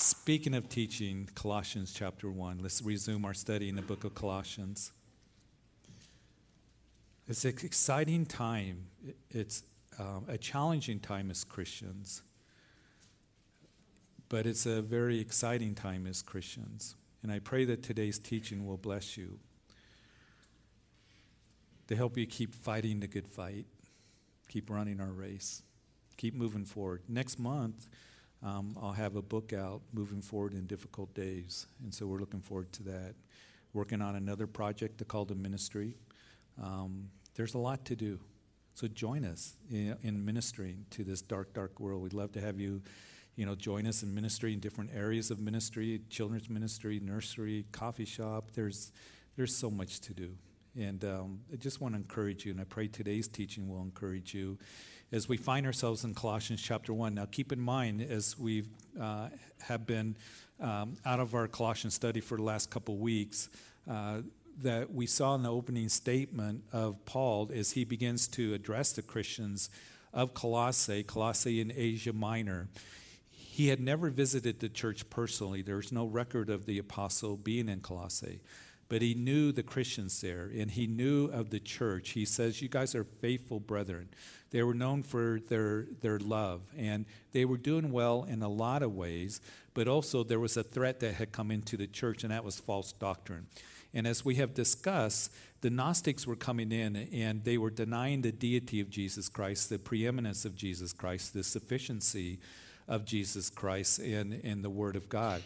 Speaking of teaching, Colossians chapter 1, let's resume our study in the book of Colossians. It's an exciting time. It's um, a challenging time as Christians, but it's a very exciting time as Christians. And I pray that today's teaching will bless you to help you keep fighting the good fight, keep running our race, keep moving forward. Next month, um, I'll have a book out, Moving Forward in Difficult Days. And so we're looking forward to that. Working on another project called the ministry. Um, there's a lot to do. So join us in, in, ministering to this dark, dark world. We'd love to have you, you know, join us in ministry in different areas of ministry, children's ministry, nursery, coffee shop. There's, there's so much to do. And um, I just want to encourage you, and I pray today's teaching will encourage you as we find ourselves in Colossians chapter 1. Now, keep in mind, as we uh, have been um, out of our Colossian study for the last couple weeks, uh, that we saw in the opening statement of Paul as he begins to address the Christians of Colossae, Colossae in Asia Minor. He had never visited the church personally. There's no record of the apostle being in Colossae but he knew the Christians there and he knew of the church. He says, You guys are faithful brethren. They were known for their, their love and they were doing well in a lot of ways, but also there was a threat that had come into the church, and that was false doctrine. And as we have discussed, the Gnostics were coming in and they were denying the deity of Jesus Christ, the preeminence of Jesus Christ, the sufficiency of Jesus Christ in, in the Word of God.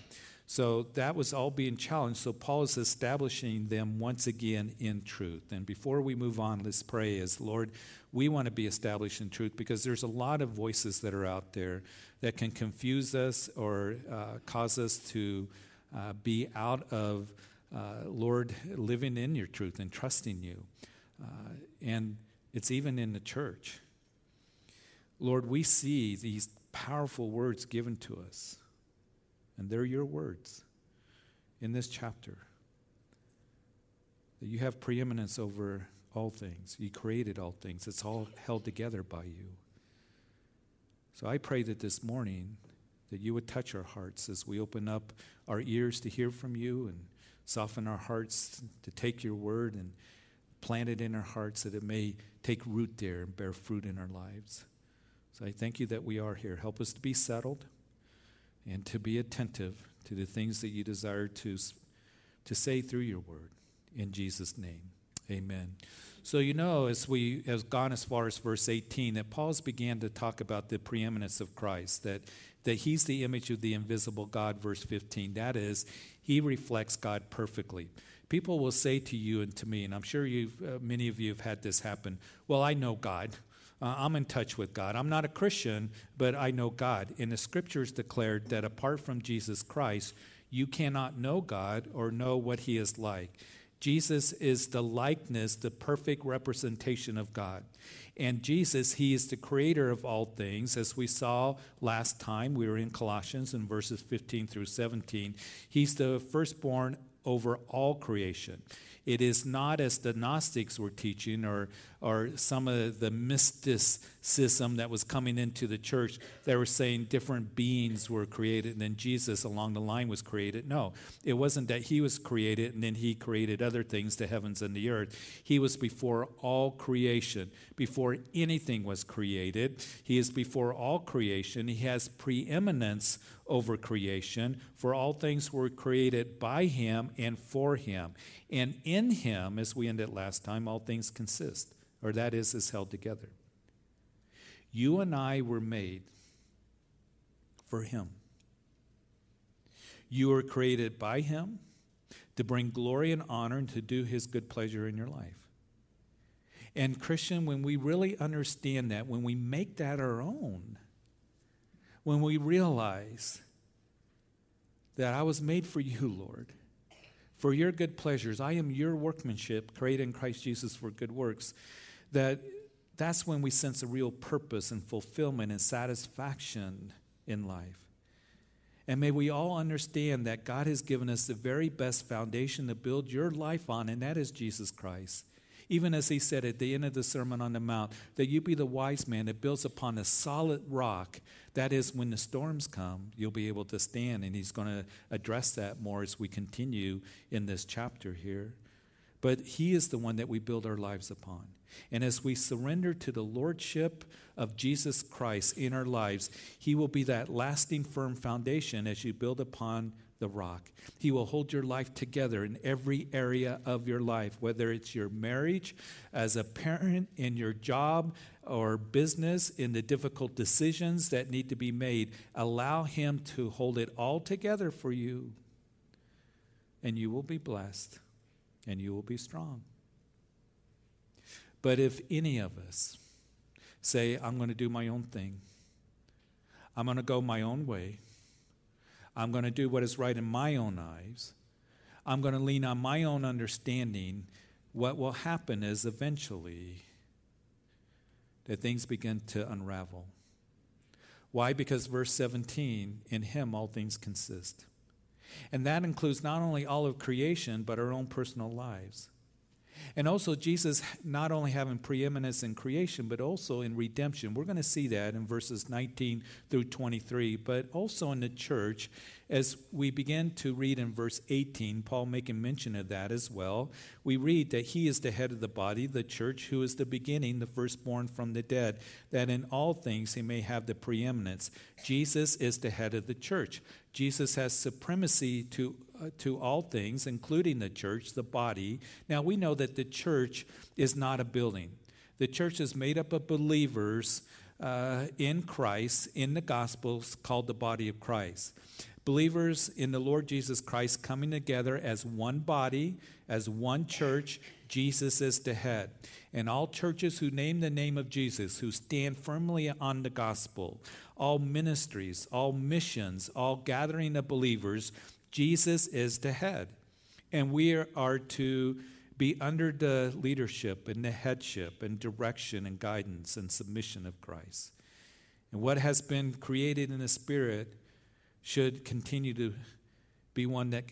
So that was all being challenged. So Paul is establishing them once again in truth. And before we move on, let's pray as Lord, we want to be established in truth because there's a lot of voices that are out there that can confuse us or uh, cause us to uh, be out of, uh, Lord, living in your truth and trusting you. Uh, and it's even in the church. Lord, we see these powerful words given to us and they're your words in this chapter. That you have preeminence over all things. You created all things. It's all held together by you. So I pray that this morning that you would touch our hearts as we open up our ears to hear from you and soften our hearts to take your word and plant it in our hearts that it may take root there and bear fruit in our lives. So I thank you that we are here. Help us to be settled and to be attentive to the things that you desire to, to say through your word. In Jesus' name, amen. So, you know, as we have gone as far as verse 18, that Paul's began to talk about the preeminence of Christ, that, that he's the image of the invisible God, verse 15. That is, he reflects God perfectly. People will say to you and to me, and I'm sure you've, uh, many of you have had this happen, well, I know God. Uh, I'm in touch with God. I'm not a Christian, but I know God. And the scriptures declared that apart from Jesus Christ, you cannot know God or know what he is like. Jesus is the likeness, the perfect representation of God. And Jesus, he is the creator of all things. As we saw last time, we were in Colossians in verses 15 through 17. He's the firstborn over all creation. It is not as the Gnostics were teaching or, or some of the mysticism that was coming into the church. They were saying different beings were created and then Jesus along the line was created. No, it wasn't that he was created and then he created other things, the heavens and the earth. He was before all creation, before anything was created. He is before all creation. He has preeminence over creation, for all things were created by him and for him. And in him, as we ended last time, all things consist, or that is, is held together. You and I were made for him. You were created by him to bring glory and honor and to do his good pleasure in your life. And, Christian, when we really understand that, when we make that our own, when we realize that I was made for you, Lord, for your good pleasures. I am your workmanship, created in Christ Jesus for good works. That that's when we sense a real purpose and fulfillment and satisfaction in life. And may we all understand that God has given us the very best foundation to build your life on, and that is Jesus Christ. Even as he said at the end of the Sermon on the Mount, that you be the wise man that builds upon a solid rock. That is, when the storms come, you'll be able to stand. And he's going to address that more as we continue in this chapter here. But he is the one that we build our lives upon. And as we surrender to the lordship of Jesus Christ in our lives, he will be that lasting, firm foundation as you build upon the rock. He will hold your life together in every area of your life, whether it's your marriage, as a parent, in your job or business, in the difficult decisions that need to be made. Allow Him to hold it all together for you, and you will be blessed and you will be strong. But if any of us say, I'm going to do my own thing, I'm going to go my own way, I'm going to do what is right in my own eyes. I'm going to lean on my own understanding. What will happen is eventually that things begin to unravel. Why? Because verse 17, in him all things consist. And that includes not only all of creation, but our own personal lives. And also, Jesus not only having preeminence in creation, but also in redemption. We're going to see that in verses 19 through 23, but also in the church. As we begin to read in verse 18, Paul making mention of that as well, we read that he is the head of the body, the church, who is the beginning, the firstborn from the dead, that in all things he may have the preeminence. Jesus is the head of the church. Jesus has supremacy to uh, to all things, including the church, the body. Now, we know that the church is not a building. The church is made up of believers uh, in Christ, in the Gospels, called the body of Christ. Believers in the Lord Jesus Christ coming together as one body, as one church. Jesus is the head. And all churches who name the name of Jesus, who stand firmly on the gospel, all ministries, all missions, all gathering of believers, Jesus is the head. And we are to be under the leadership and the headship and direction and guidance and submission of Christ. And what has been created in the Spirit should continue to be one that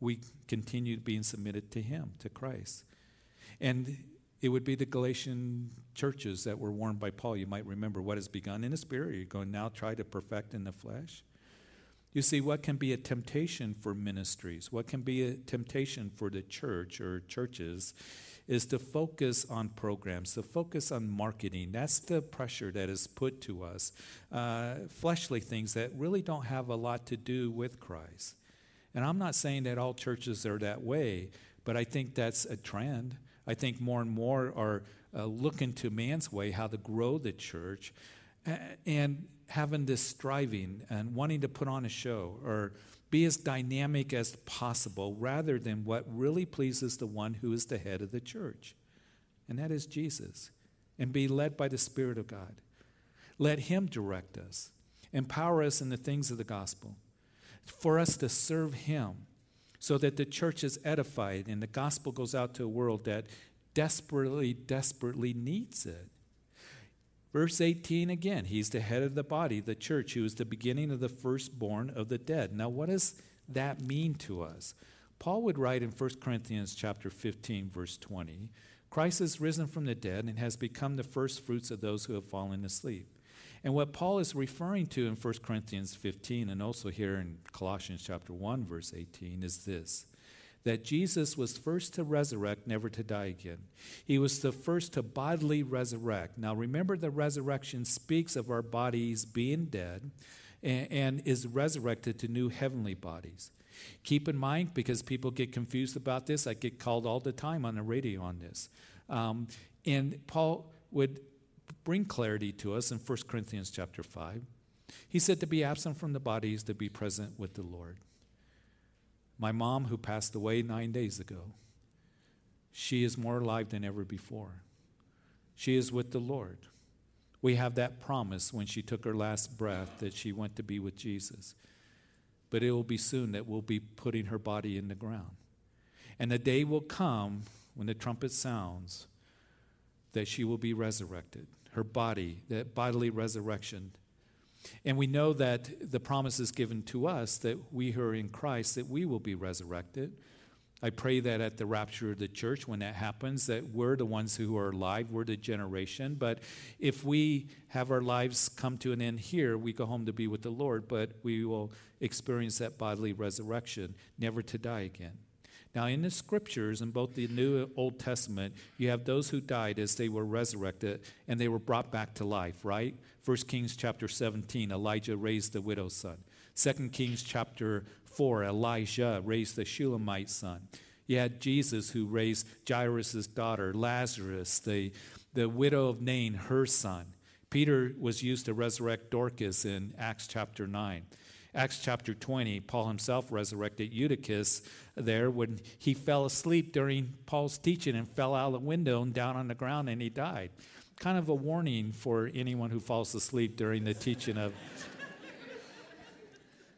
we continue being submitted to Him, to Christ. And it would be the Galatian churches that were warned by Paul. You might remember what has begun in the Spirit. You're going now try to perfect in the flesh. You see, what can be a temptation for ministries, what can be a temptation for the church or churches, is to focus on programs, to focus on marketing. That's the pressure that is put to us. Uh, fleshly things that really don't have a lot to do with Christ. And I'm not saying that all churches are that way, but I think that's a trend. I think more and more are uh, looking to man's way, how to grow the church. And having this striving and wanting to put on a show or be as dynamic as possible rather than what really pleases the one who is the head of the church, and that is Jesus, and be led by the Spirit of God. Let Him direct us, empower us in the things of the gospel, for us to serve Him so that the church is edified and the gospel goes out to a world that desperately, desperately needs it. Verse 18 again, he's the head of the body, the church, who is the beginning of the firstborn of the dead. Now, what does that mean to us? Paul would write in 1 Corinthians chapter 15, verse 20, Christ is risen from the dead and has become the first fruits of those who have fallen asleep. And what Paul is referring to in 1 Corinthians 15 and also here in Colossians chapter 1 verse 18 is this that Jesus was first to resurrect, never to die again. He was the first to bodily resurrect. Now, remember, the resurrection speaks of our bodies being dead and, and is resurrected to new heavenly bodies. Keep in mind, because people get confused about this, I get called all the time on the radio on this. Um, and Paul would bring clarity to us in 1 Corinthians chapter 5. He said to be absent from the body is to be present with the Lord. My mom, who passed away nine days ago, she is more alive than ever before. She is with the Lord. We have that promise when she took her last breath that she went to be with Jesus. But it will be soon that we'll be putting her body in the ground. And the day will come when the trumpet sounds that she will be resurrected. Her body, that bodily resurrection and we know that the promise is given to us that we who are in Christ, that we will be resurrected. I pray that at the rapture of the church, when that happens, that we're the ones who are alive, we're the generation. But if we have our lives come to an end here, we go home to be with the Lord, but we will experience that bodily resurrection, never to die again. Now, in the scriptures, in both the New and Old Testament, you have those who died as they were resurrected and they were brought back to life, right? 1 Kings chapter 17, Elijah raised the widow's son. 2 Kings chapter 4, Elijah raised the Shulamite son. You had Jesus who raised Jairus' daughter, Lazarus, the, the widow of Nain, her son. Peter was used to resurrect Dorcas in Acts chapter 9. Acts chapter 20, Paul himself resurrected Eutychus there when he fell asleep during Paul's teaching and fell out of the window and down on the ground and he died. Kind of a warning for anyone who falls asleep during the teaching of.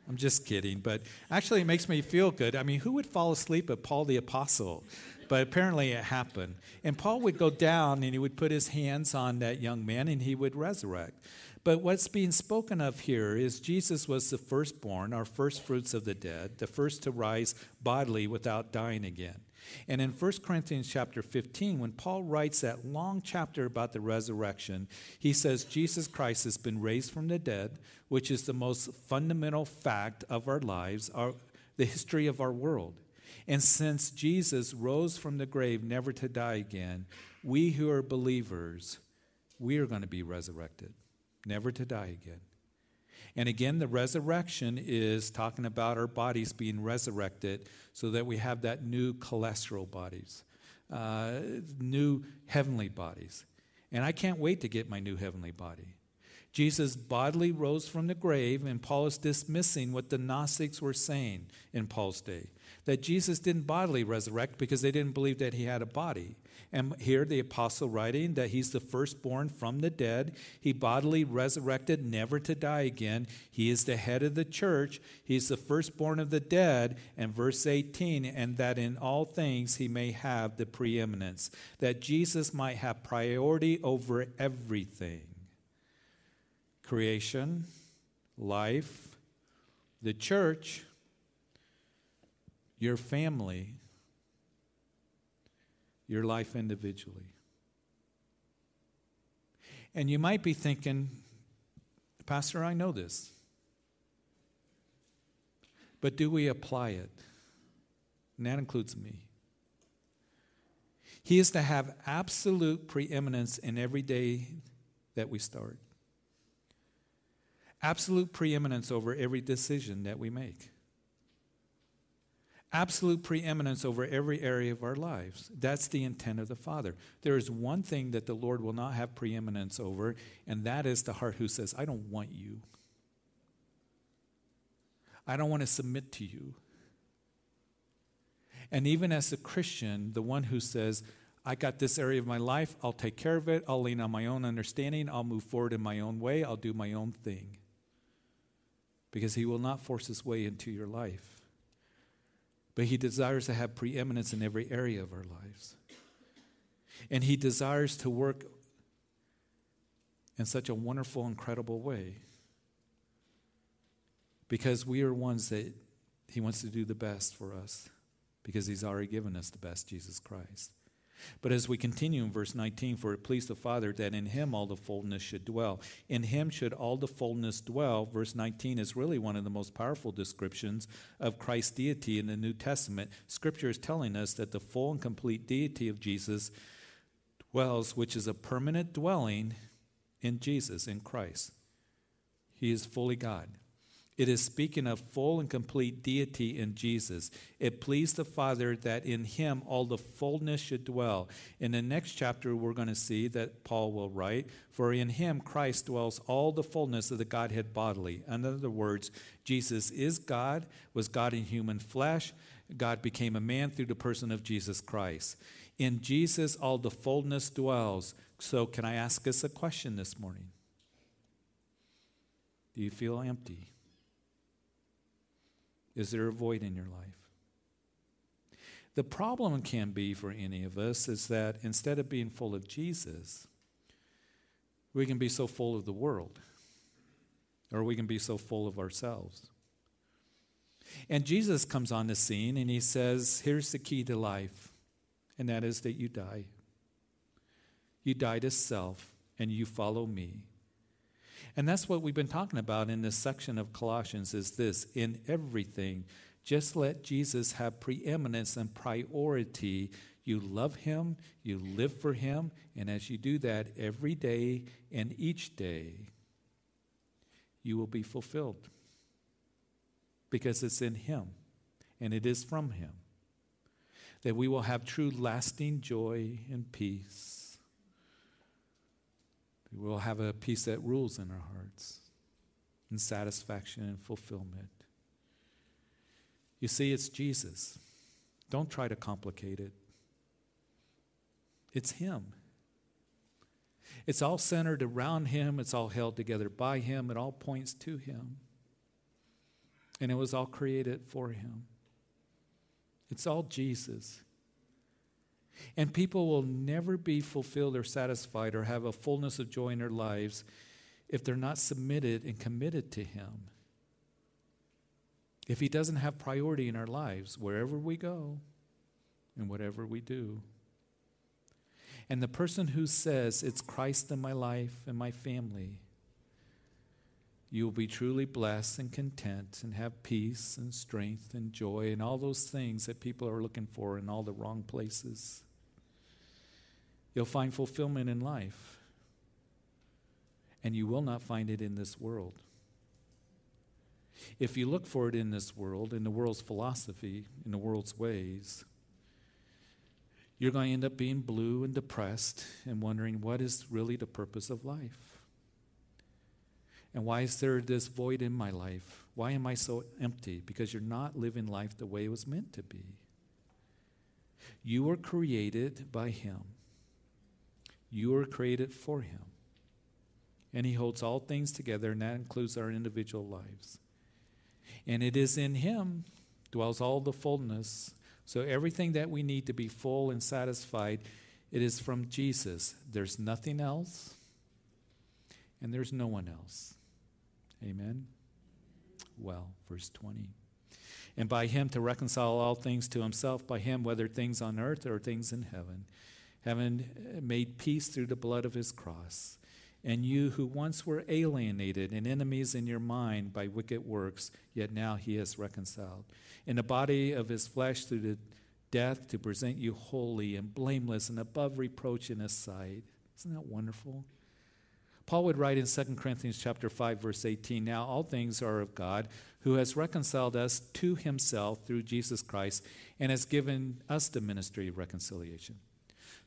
I'm just kidding, but actually it makes me feel good. I mean, who would fall asleep but Paul the Apostle? But apparently it happened. And Paul would go down and he would put his hands on that young man and he would resurrect. But what's being spoken of here is Jesus was the firstborn, our first fruits of the dead, the first to rise bodily without dying again. And in 1 Corinthians chapter 15, when Paul writes that long chapter about the resurrection, he says Jesus Christ has been raised from the dead, which is the most fundamental fact of our lives, our, the history of our world. And since Jesus rose from the grave never to die again, we who are believers, we are going to be resurrected never to die again. And again, the resurrection is talking about our bodies being resurrected so that we have that new celestial bodies, uh, new heavenly bodies. And I can't wait to get my new heavenly body. Jesus bodily rose from the grave, and Paul is dismissing what the Gnostics were saying in Paul's day that Jesus didn't bodily resurrect because they didn't believe that he had a body. And here the apostle writing that he's the firstborn from the dead. He bodily resurrected, never to die again. He is the head of the church. He's the firstborn of the dead. And verse 18, and that in all things he may have the preeminence, that Jesus might have priority over everything creation, life, the church, your family, your life individually. And you might be thinking, Pastor, I know this. But do we apply it? And that includes me. He is to have absolute preeminence in every day that we start, absolute preeminence over every decision that we make absolute preeminence over every area of our lives. That's the intent of the Father. There is one thing that the Lord will not have preeminence over, and that is the heart who says, I don't want you. I don't want to submit to you. And even as a Christian, the one who says, I got this area of my life, I'll take care of it, I'll lean on my own understanding, I'll move forward in my own way, I'll do my own thing. Because he will not force his way into your life but He desires to have preeminence in every area of our lives. And He desires to work in such a wonderful, incredible way because we are ones that He wants to do the best for us because He's already given us the best, Jesus Christ. But as we continue in verse 19, for it pleased the Father that in him all the fullness should dwell. In him should all the fullness dwell. Verse 19 is really one of the most powerful descriptions of Christ's deity in the New Testament. Scripture is telling us that the full and complete deity of Jesus dwells, which is a permanent dwelling in Jesus, in Christ. He is fully God. It is speaking of full and complete deity in Jesus. It pleased the Father that in him all the fullness should dwell. In the next chapter, we're going to see that Paul will write, For in him Christ dwells all the fullness of the Godhead bodily. In other words, Jesus is God, was God in human flesh. God became a man through the person of Jesus Christ. In Jesus, all the fullness dwells. So, can I ask us a question this morning? Do you feel empty? Is there a void in your life? The problem can be for any of us is that instead of being full of Jesus, we can be so full of the world, or we can be so full of ourselves. And Jesus comes on the scene and he says, Here's the key to life, and that is that you die. You die to self and you follow me. And that's what we've been talking about in this section of Colossians is this in everything just let Jesus have preeminence and priority. You love him, you live for him, and as you do that every day and each day, you will be fulfilled because it's in him and it is from him that we will have true lasting joy and peace. We will have a peace that rules in our hearts and satisfaction and fulfillment. You see, it's Jesus. Don't try to complicate it. It's Him. It's all centered around Him, it's all held together by Him, it all points to Him. And it was all created for Him. It's all Jesus. And people will never be fulfilled or satisfied or have a fullness of joy in their lives if they're not submitted and committed to Him if He doesn't have priority in our lives, wherever we go and whatever we do. And the person who says, It's Christ in my life and my family, you will be truly blessed and content and have peace and strength and joy and all those things that people are looking for in all the wrong places. You'll find fulfillment in life, and you will not find it in this world. If you look for it in this world, in the world's philosophy, in the world's ways, you're going to end up being blue and depressed and wondering what is really the purpose of life? And why is there this void in my life? Why am I so empty? Because you're not living life the way it was meant to be. You were created by Him, you were created for Him. And He holds all things together, and that includes our individual lives. And it is in Him dwells all the fullness. So everything that we need to be full and satisfied, it is from Jesus. There's nothing else, and there's no one else. Amen. Well, verse 20. And by him to reconcile all things to himself, by him, whether things on earth or things in heaven, having made peace through the blood of his cross and you who once were alienated and enemies in your mind by wicked works, yet now he has reconciled. In the body of his flesh through the death to present you holy and blameless and above reproach in his sight. Isn't that wonderful? Paul would write in 2 Corinthians chapter 5 verse 18, now all things are of God who has reconciled us to himself through Jesus Christ and has given us the ministry of reconciliation.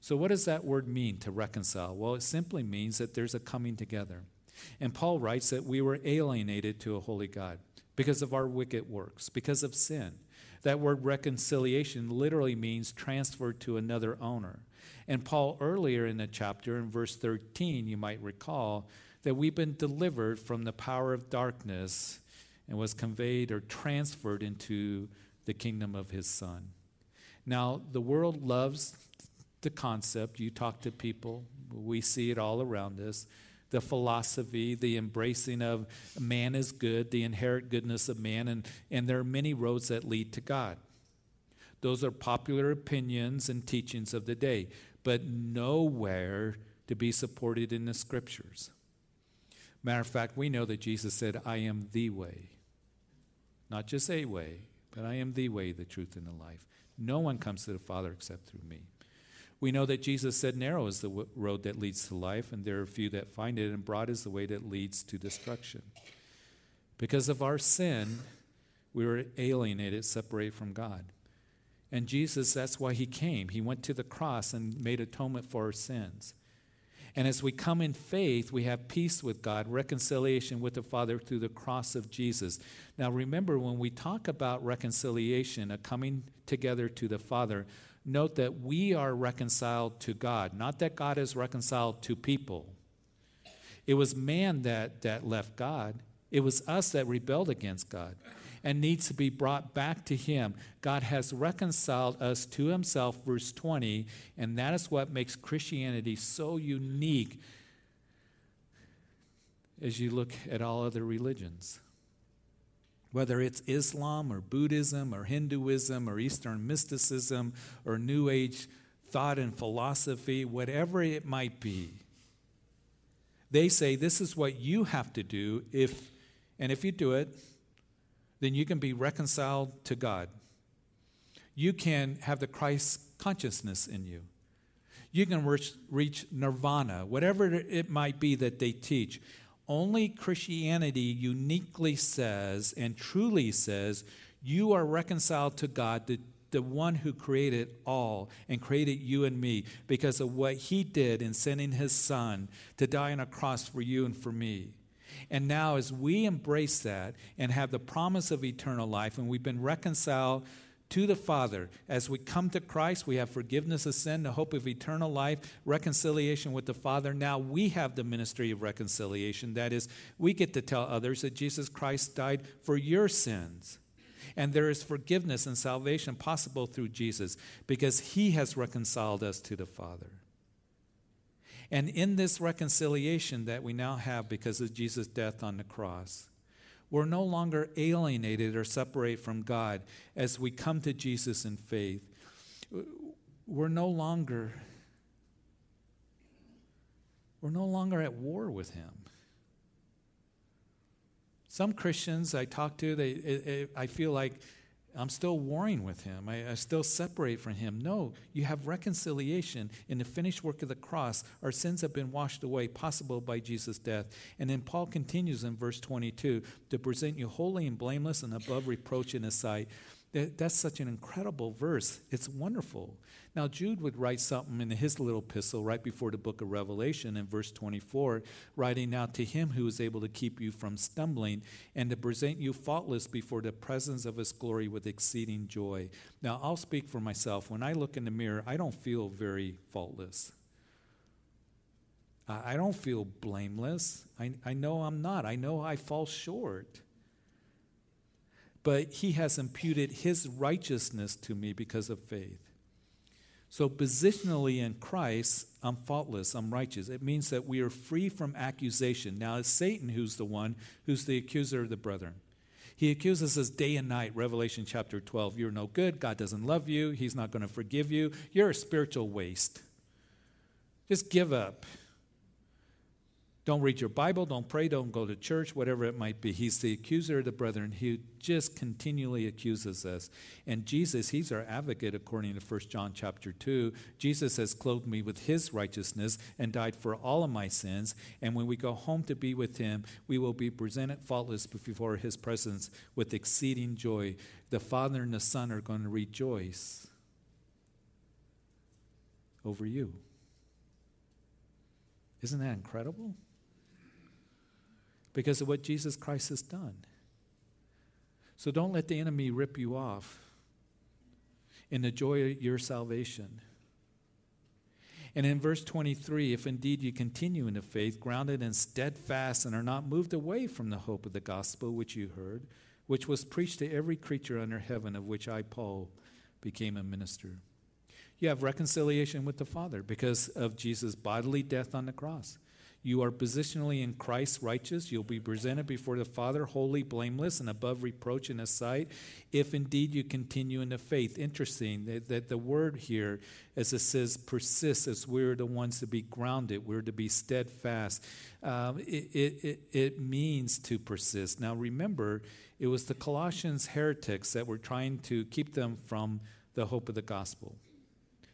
So, what does that word mean to reconcile? Well, it simply means that there's a coming together. And Paul writes that we were alienated to a holy God because of our wicked works, because of sin. That word reconciliation literally means transferred to another owner. And Paul, earlier in the chapter, in verse 13, you might recall that we've been delivered from the power of darkness and was conveyed or transferred into the kingdom of his Son. Now, the world loves the concept. You talk to people, we see it all around us. The philosophy, the embracing of man is good, the inherent goodness of man, and, and there are many roads that lead to God. Those are popular opinions and teachings of the day, but nowhere to be supported in the scriptures. Matter of fact, we know that Jesus said, I am the way. Not just a way, but I am the way, the truth, and the life. No one comes to the Father except through me. We know that Jesus said, Narrow is the road that leads to life, and there are few that find it, and broad is the way that leads to destruction. Because of our sin, we were alienated, separated from God. And Jesus, that's why he came. He went to the cross and made atonement for our sins. And as we come in faith, we have peace with God, reconciliation with the Father through the cross of Jesus. Now, remember, when we talk about reconciliation, a coming together to the Father, note that we are reconciled to God, not that God is reconciled to people. It was man that, that left God, it was us that rebelled against God and needs to be brought back to Him. God has reconciled us to Himself, verse 20, and that is what makes Christianity so unique as you look at all other religions. Whether it's Islam or Buddhism or Hinduism or Eastern mysticism or New Age thought and philosophy, whatever it might be. They say this is what you have to do if and if you do it, then you can be reconciled to God. You can have the Christ consciousness in you. You can reach, reach nirvana, whatever it might be that they teach. Only Christianity uniquely says and truly says you are reconciled to God, the, the one who created all and created you and me because of what he did in sending his son to die on a cross for you and for me. And now, as we embrace that and have the promise of eternal life, and we've been reconciled to the Father. As we come to Christ, we have forgiveness of sin, the hope of eternal life, reconciliation with the Father. Now we have the ministry of reconciliation. That is, we get to tell others that Jesus Christ died for your sins. And there is forgiveness and salvation possible through Jesus because he has reconciled us to the Father. And in this reconciliation that we now have because of Jesus' death on the cross, we're no longer alienated or separate from God as we come to Jesus in faith. We're no longer we're no longer at war with him. Some Christians I talk to, they, I feel like I'm still warring with him. I, I, still separate from him. No, you have reconciliation in the finished work of the cross. Our sins have been washed away, possible by Jesus' death. And then Paul continues in verse 22 to present you holy and blameless and above reproach in his sight. That, that's such an incredible verse. It's wonderful. Now, Jude would write something in his little epistle right before the book of Revelation in verse 24, writing Now to him who is able to keep you from stumbling and to present you faultless before the presence of his glory with exceeding joy. Now, I'll speak for myself. When I look in the mirror, I don't feel very faultless. I don't feel blameless. I, I know I'm not. I know I fall short but he has imputed his righteousness to me because of faith. So, positionally in Christ, I'm faultless, I'm righteous. It means that we are free from accusation. Now, it's Satan who's the one who's the accuser of the brethren. He accuses us day and night, Revelation chapter 12. You're no good. God doesn't love you. He's not going to forgive you. You're a spiritual waste. Just give up. Don't read your Bible, don't pray, don't go to church, whatever it might be. He's the accuser of the brethren. He just continually accuses us. And Jesus, he's our advocate according to 1 John chapter 2. Jesus has clothed me with his righteousness and died for all of my sins. And when we go home to be with him, we will be presented faultless before his presence with exceeding joy. The Father and the Son are going to rejoice over you. Isn't that incredible? Because of what Jesus Christ has done. So don't let the enemy rip you off in the joy of your salvation. And in verse 23, if indeed you continue in the faith, grounded and steadfast, and are not moved away from the hope of the gospel which you heard, which was preached to every creature under heaven, of which I, Paul, became a minister. You have reconciliation with the Father because of Jesus' bodily death on the cross. You are positionally in Christ righteous. You'll be presented before the Father holy, blameless, and above reproach in His sight, if indeed you continue in the faith. Interesting that, that the word here, as it says, persists, as we're the ones to be grounded, we're to be steadfast. Um, it, it, it means to persist. Now remember, it was the Colossians heretics that were trying to keep them from the hope of the gospel,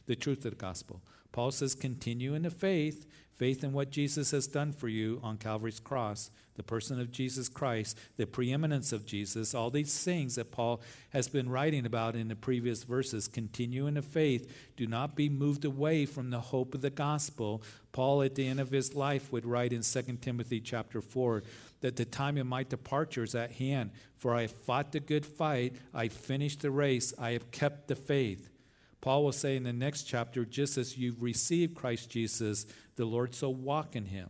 the truth of the gospel. Paul says, continue in the faith, faith in what Jesus has done for you on Calvary's cross, the person of Jesus Christ, the preeminence of Jesus, all these things that Paul has been writing about in the previous verses. Continue in the faith. Do not be moved away from the hope of the gospel. Paul, at the end of his life, would write in 2 Timothy chapter 4 that the time of my departure is at hand. For I have fought the good fight, I finished the race, I have kept the faith. Paul will say in the next chapter, just as you've received Christ Jesus, the Lord, so walk in him.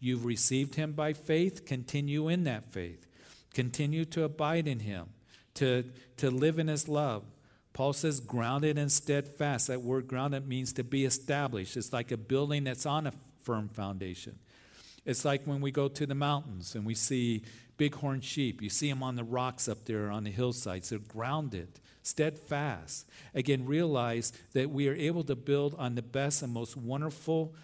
You've received him by faith, continue in that faith. Continue to abide in him, to, to live in his love. Paul says, grounded and steadfast. That word grounded means to be established. It's like a building that's on a firm foundation. It's like when we go to the mountains and we see bighorn sheep. You see them on the rocks up there on the hillsides. They're grounded, steadfast. Again, realize that we are able to build on the best and most wonderful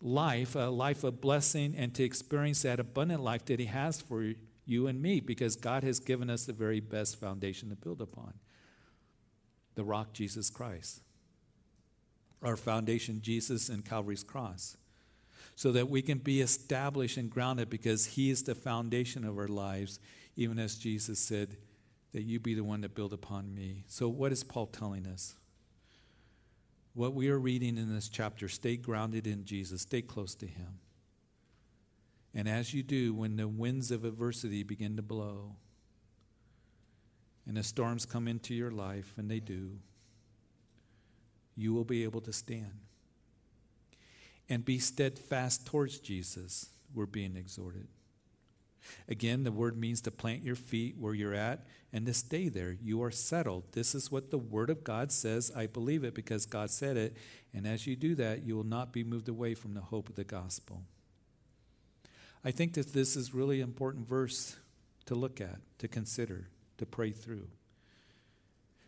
life, a life of blessing, and to experience that abundant life that He has for you and me because God has given us the very best foundation to build upon the rock, Jesus Christ. Our foundation, Jesus and Calvary's cross. So that we can be established and grounded because He is the foundation of our lives, even as Jesus said, that you be the one to build upon me. So, what is Paul telling us? What we are reading in this chapter stay grounded in Jesus, stay close to Him. And as you do, when the winds of adversity begin to blow and the storms come into your life, and they do, you will be able to stand. And be steadfast towards Jesus, we're being exhorted. Again, the word means to plant your feet where you're at and to stay there. You are settled. This is what the Word of God says. I believe it because God said it. And as you do that, you will not be moved away from the hope of the gospel. I think that this is really important verse to look at, to consider, to pray through.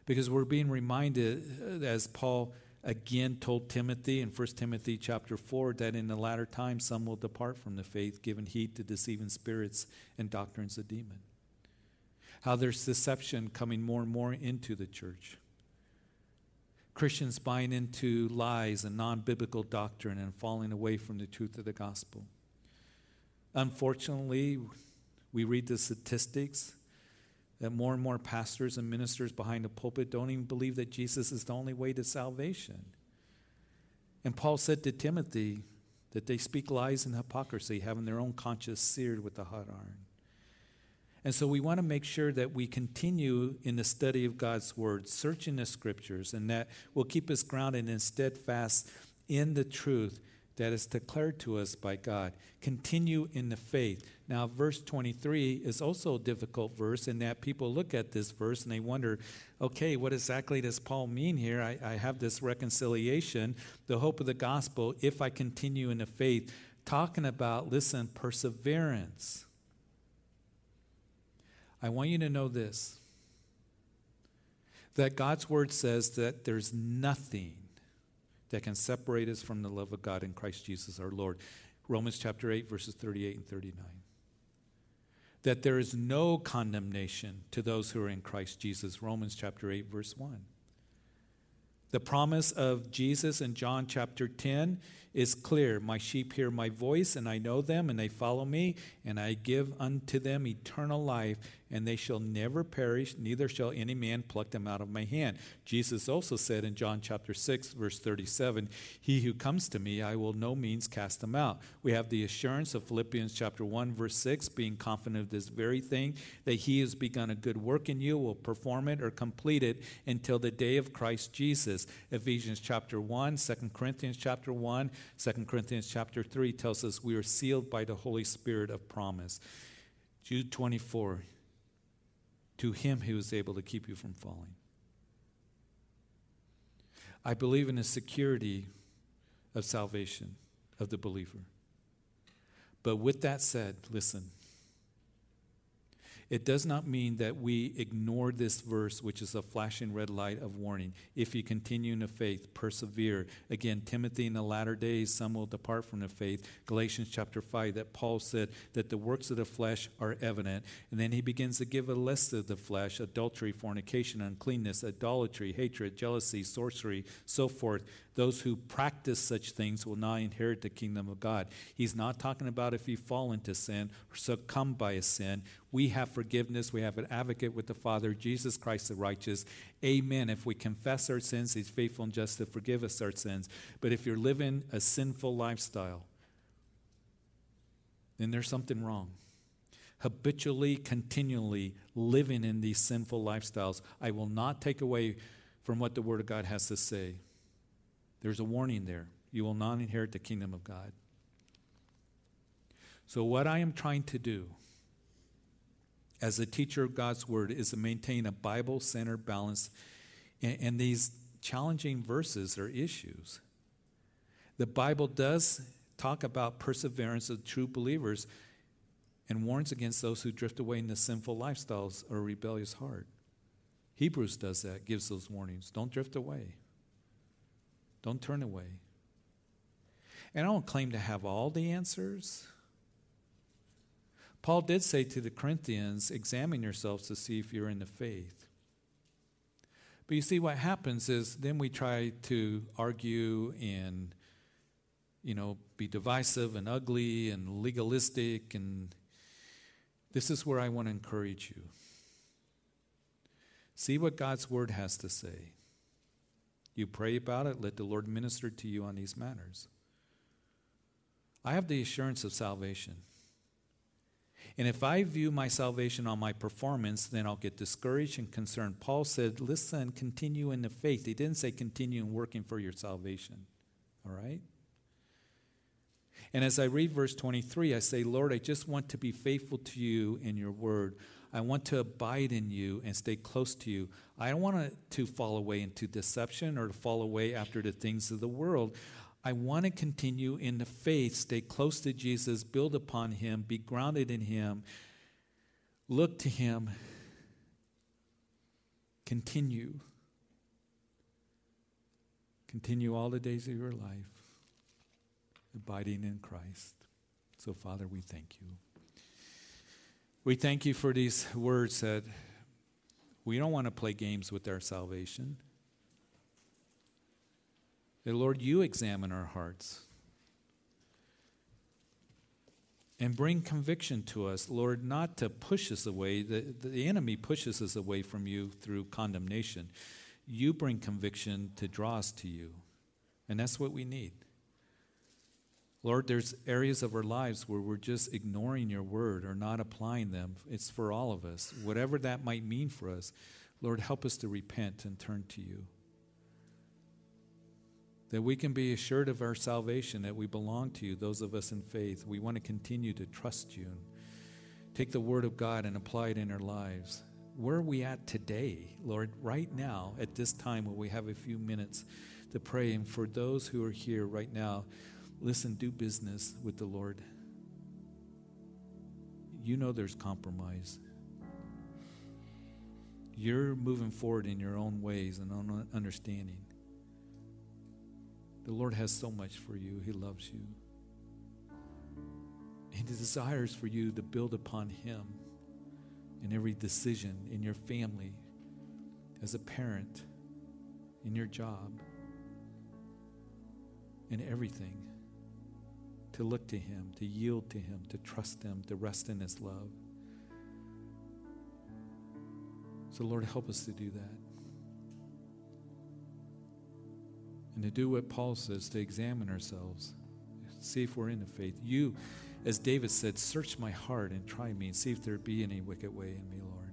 Because we're being reminded, uh, as Paul again told Timothy in 1 Timothy chapter 4, that in the latter time some will depart from the faith, giving heed to deceiving spirits and doctrines of demon. How there's deception coming more and more into the church. Christians buying into lies and non biblical doctrine and falling away from the truth of the gospel. Unfortunately, we read the statistics that more and more pastors and ministers behind the pulpit don't even believe that Jesus is the only way to salvation. And Paul said to Timothy that they speak lies and hypocrisy, having their own conscience seared with a hot iron. And so we want to make sure that we continue in the study of God's word, searching the scriptures, and that will keep us grounded and steadfast in the truth that is declared to us by God. Continue in the faith. Now, verse 23 is also a difficult verse in that people look at this verse and they wonder, okay, what exactly does Paul mean here? I, I have this reconciliation, the hope of the gospel, if I continue in the faith, talking about, listen, perseverance. I want you to know this that God's word says that there's nothing that can separate us from the love of God in Christ Jesus our Lord. Romans chapter 8, verses 38 and 39. That there is no condemnation to those who are in Christ Jesus. Romans chapter 8, verse 1. The promise of Jesus in John chapter 10 is clear. My sheep hear my voice, and I know them, and they follow me, and I give unto them eternal life, and they shall never perish, neither shall any man pluck them out of my hand. Jesus also said in John chapter 6, verse 37, He who comes to me, I will no means cast him out. We have the assurance of Philippians chapter 1, verse 6, being confident of this very thing, that he has begun a good work in you will perform it or complete it until the day of Christ Jesus. Ephesians chapter 1, 2 Corinthians chapter 1, 2 Corinthians chapter 3 tells us we are sealed by the Holy Spirit of promise. Jude 24, to him who is able to keep you from falling. I believe in the security of salvation of the believer. But with that said, listen, it does not mean that we ignore this verse, which is a flashing red light of warning. If you continue in the faith, persevere. Again, Timothy, in the latter days, some will depart from the faith. Galatians chapter 5, that Paul said that the works of the flesh are evident. And then he begins to give a list of the flesh adultery, fornication, uncleanness, idolatry, hatred, jealousy, sorcery, so forth. Those who practice such things will not inherit the kingdom of God. He's not talking about if you fall into sin or succumb by a sin. We have forgiveness. We have an advocate with the Father, Jesus Christ the righteous. Amen. If we confess our sins, He's faithful and just to forgive us our sins. But if you're living a sinful lifestyle, then there's something wrong. Habitually, continually living in these sinful lifestyles, I will not take away from what the Word of God has to say. There's a warning there. You will not inherit the kingdom of God. So, what I am trying to do as a teacher of God's word is to maintain a Bible centered balance and, in these challenging verses or issues. The Bible does talk about perseverance of true believers and warns against those who drift away into sinful lifestyles or rebellious heart. Hebrews does that, gives those warnings. Don't drift away. Don't turn away. And I don't claim to have all the answers. Paul did say to the Corinthians, examine yourselves to see if you're in the faith. But you see, what happens is then we try to argue and, you know, be divisive and ugly and legalistic. And this is where I want to encourage you. See what God's word has to say. You pray about it, let the Lord minister to you on these matters. I have the assurance of salvation. And if I view my salvation on my performance, then I'll get discouraged and concerned. Paul said, Listen, continue in the faith. He didn't say continue in working for your salvation. All right? And as I read verse 23, I say, Lord, I just want to be faithful to you in your word. I want to abide in you and stay close to you. I don't want to fall away into deception or to fall away after the things of the world. I want to continue in the faith, stay close to Jesus, build upon him, be grounded in him, look to him, continue. Continue all the days of your life, abiding in Christ. So, Father, we thank you. We thank you for these words that we don't want to play games with our salvation. That, Lord, you examine our hearts and bring conviction to us, Lord, not to push us away. The, the enemy pushes us away from you through condemnation. You bring conviction to draw us to you. And that's what we need. Lord, there's areas of our lives where we're just ignoring your word or not applying them. It's for all of us. Whatever that might mean for us, Lord, help us to repent and turn to you that we can be assured of our salvation, that we belong to you, those of us in faith. We want to continue to trust you and take the word of God and apply it in our lives. Where are we at today, Lord, right now, at this time when we have a few minutes to pray? And for those who are here right now, listen, do business with the Lord. You know there's compromise. You're moving forward in your own ways and understanding. The Lord has so much for you. He loves you. And He desires for you to build upon Him in every decision in your family, as a parent, in your job, in everything. To look to Him, to yield to Him, to trust Him, to rest in His love. So, Lord, help us to do that. and to do what Paul says, to examine ourselves, see if we're in the faith. You, as David said, search my heart and try me and see if there be any wicked way in me, Lord.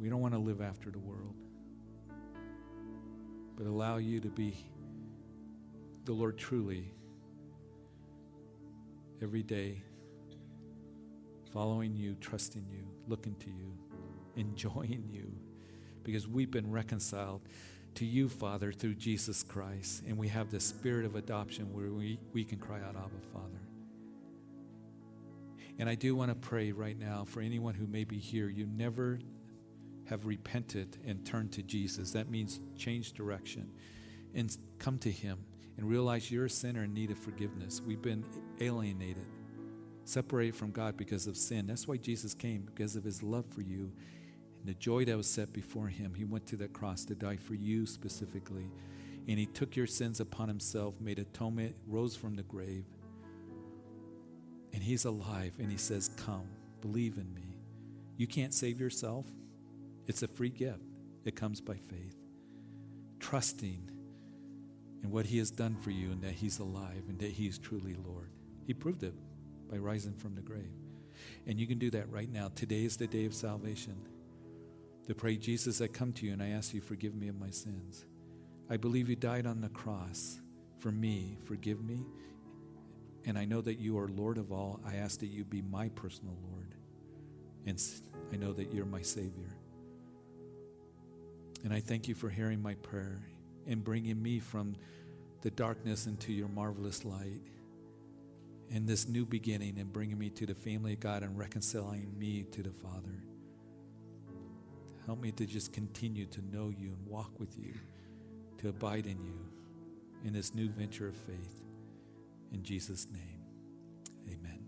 We don't want to live after the world, but allow you to be the Lord truly every day, following you, trusting you, looking to you, enjoying you, because we've been reconciled to you, Father, through Jesus Christ. And we have the spirit of adoption where we, we can cry out, Abba, Father. And I do want to pray right now for anyone who may be here. You never have repented and turned to Jesus. That means change direction and come to Him and realize you're a sinner in need of forgiveness. We've been alienated, separated from God because of sin. That's why Jesus came, because of His love for you and the joy that was set before him, he went to that cross to die for you specifically. And he took your sins upon himself, made atonement, rose from the grave. And he's alive. And he says, Come, believe in me. You can't save yourself, it's a free gift. It comes by faith. Trusting in what he has done for you and that he's alive and that he is truly Lord. He proved it by rising from the grave. And you can do that right now. Today is the day of salvation to pray, Jesus, I come to you and I ask you, forgive me of my sins. I believe you died on the cross for me. Forgive me. And I know that you are Lord of all. I ask that you be my personal Lord. And I know that you're my Savior. And I thank you for hearing my prayer and bringing me from the darkness into your marvelous light and this new beginning and bringing me to the family of God and reconciling me to the Father. Help me to just continue to know you and walk with you, to abide in you in this new venture of faith. In Jesus' name, amen.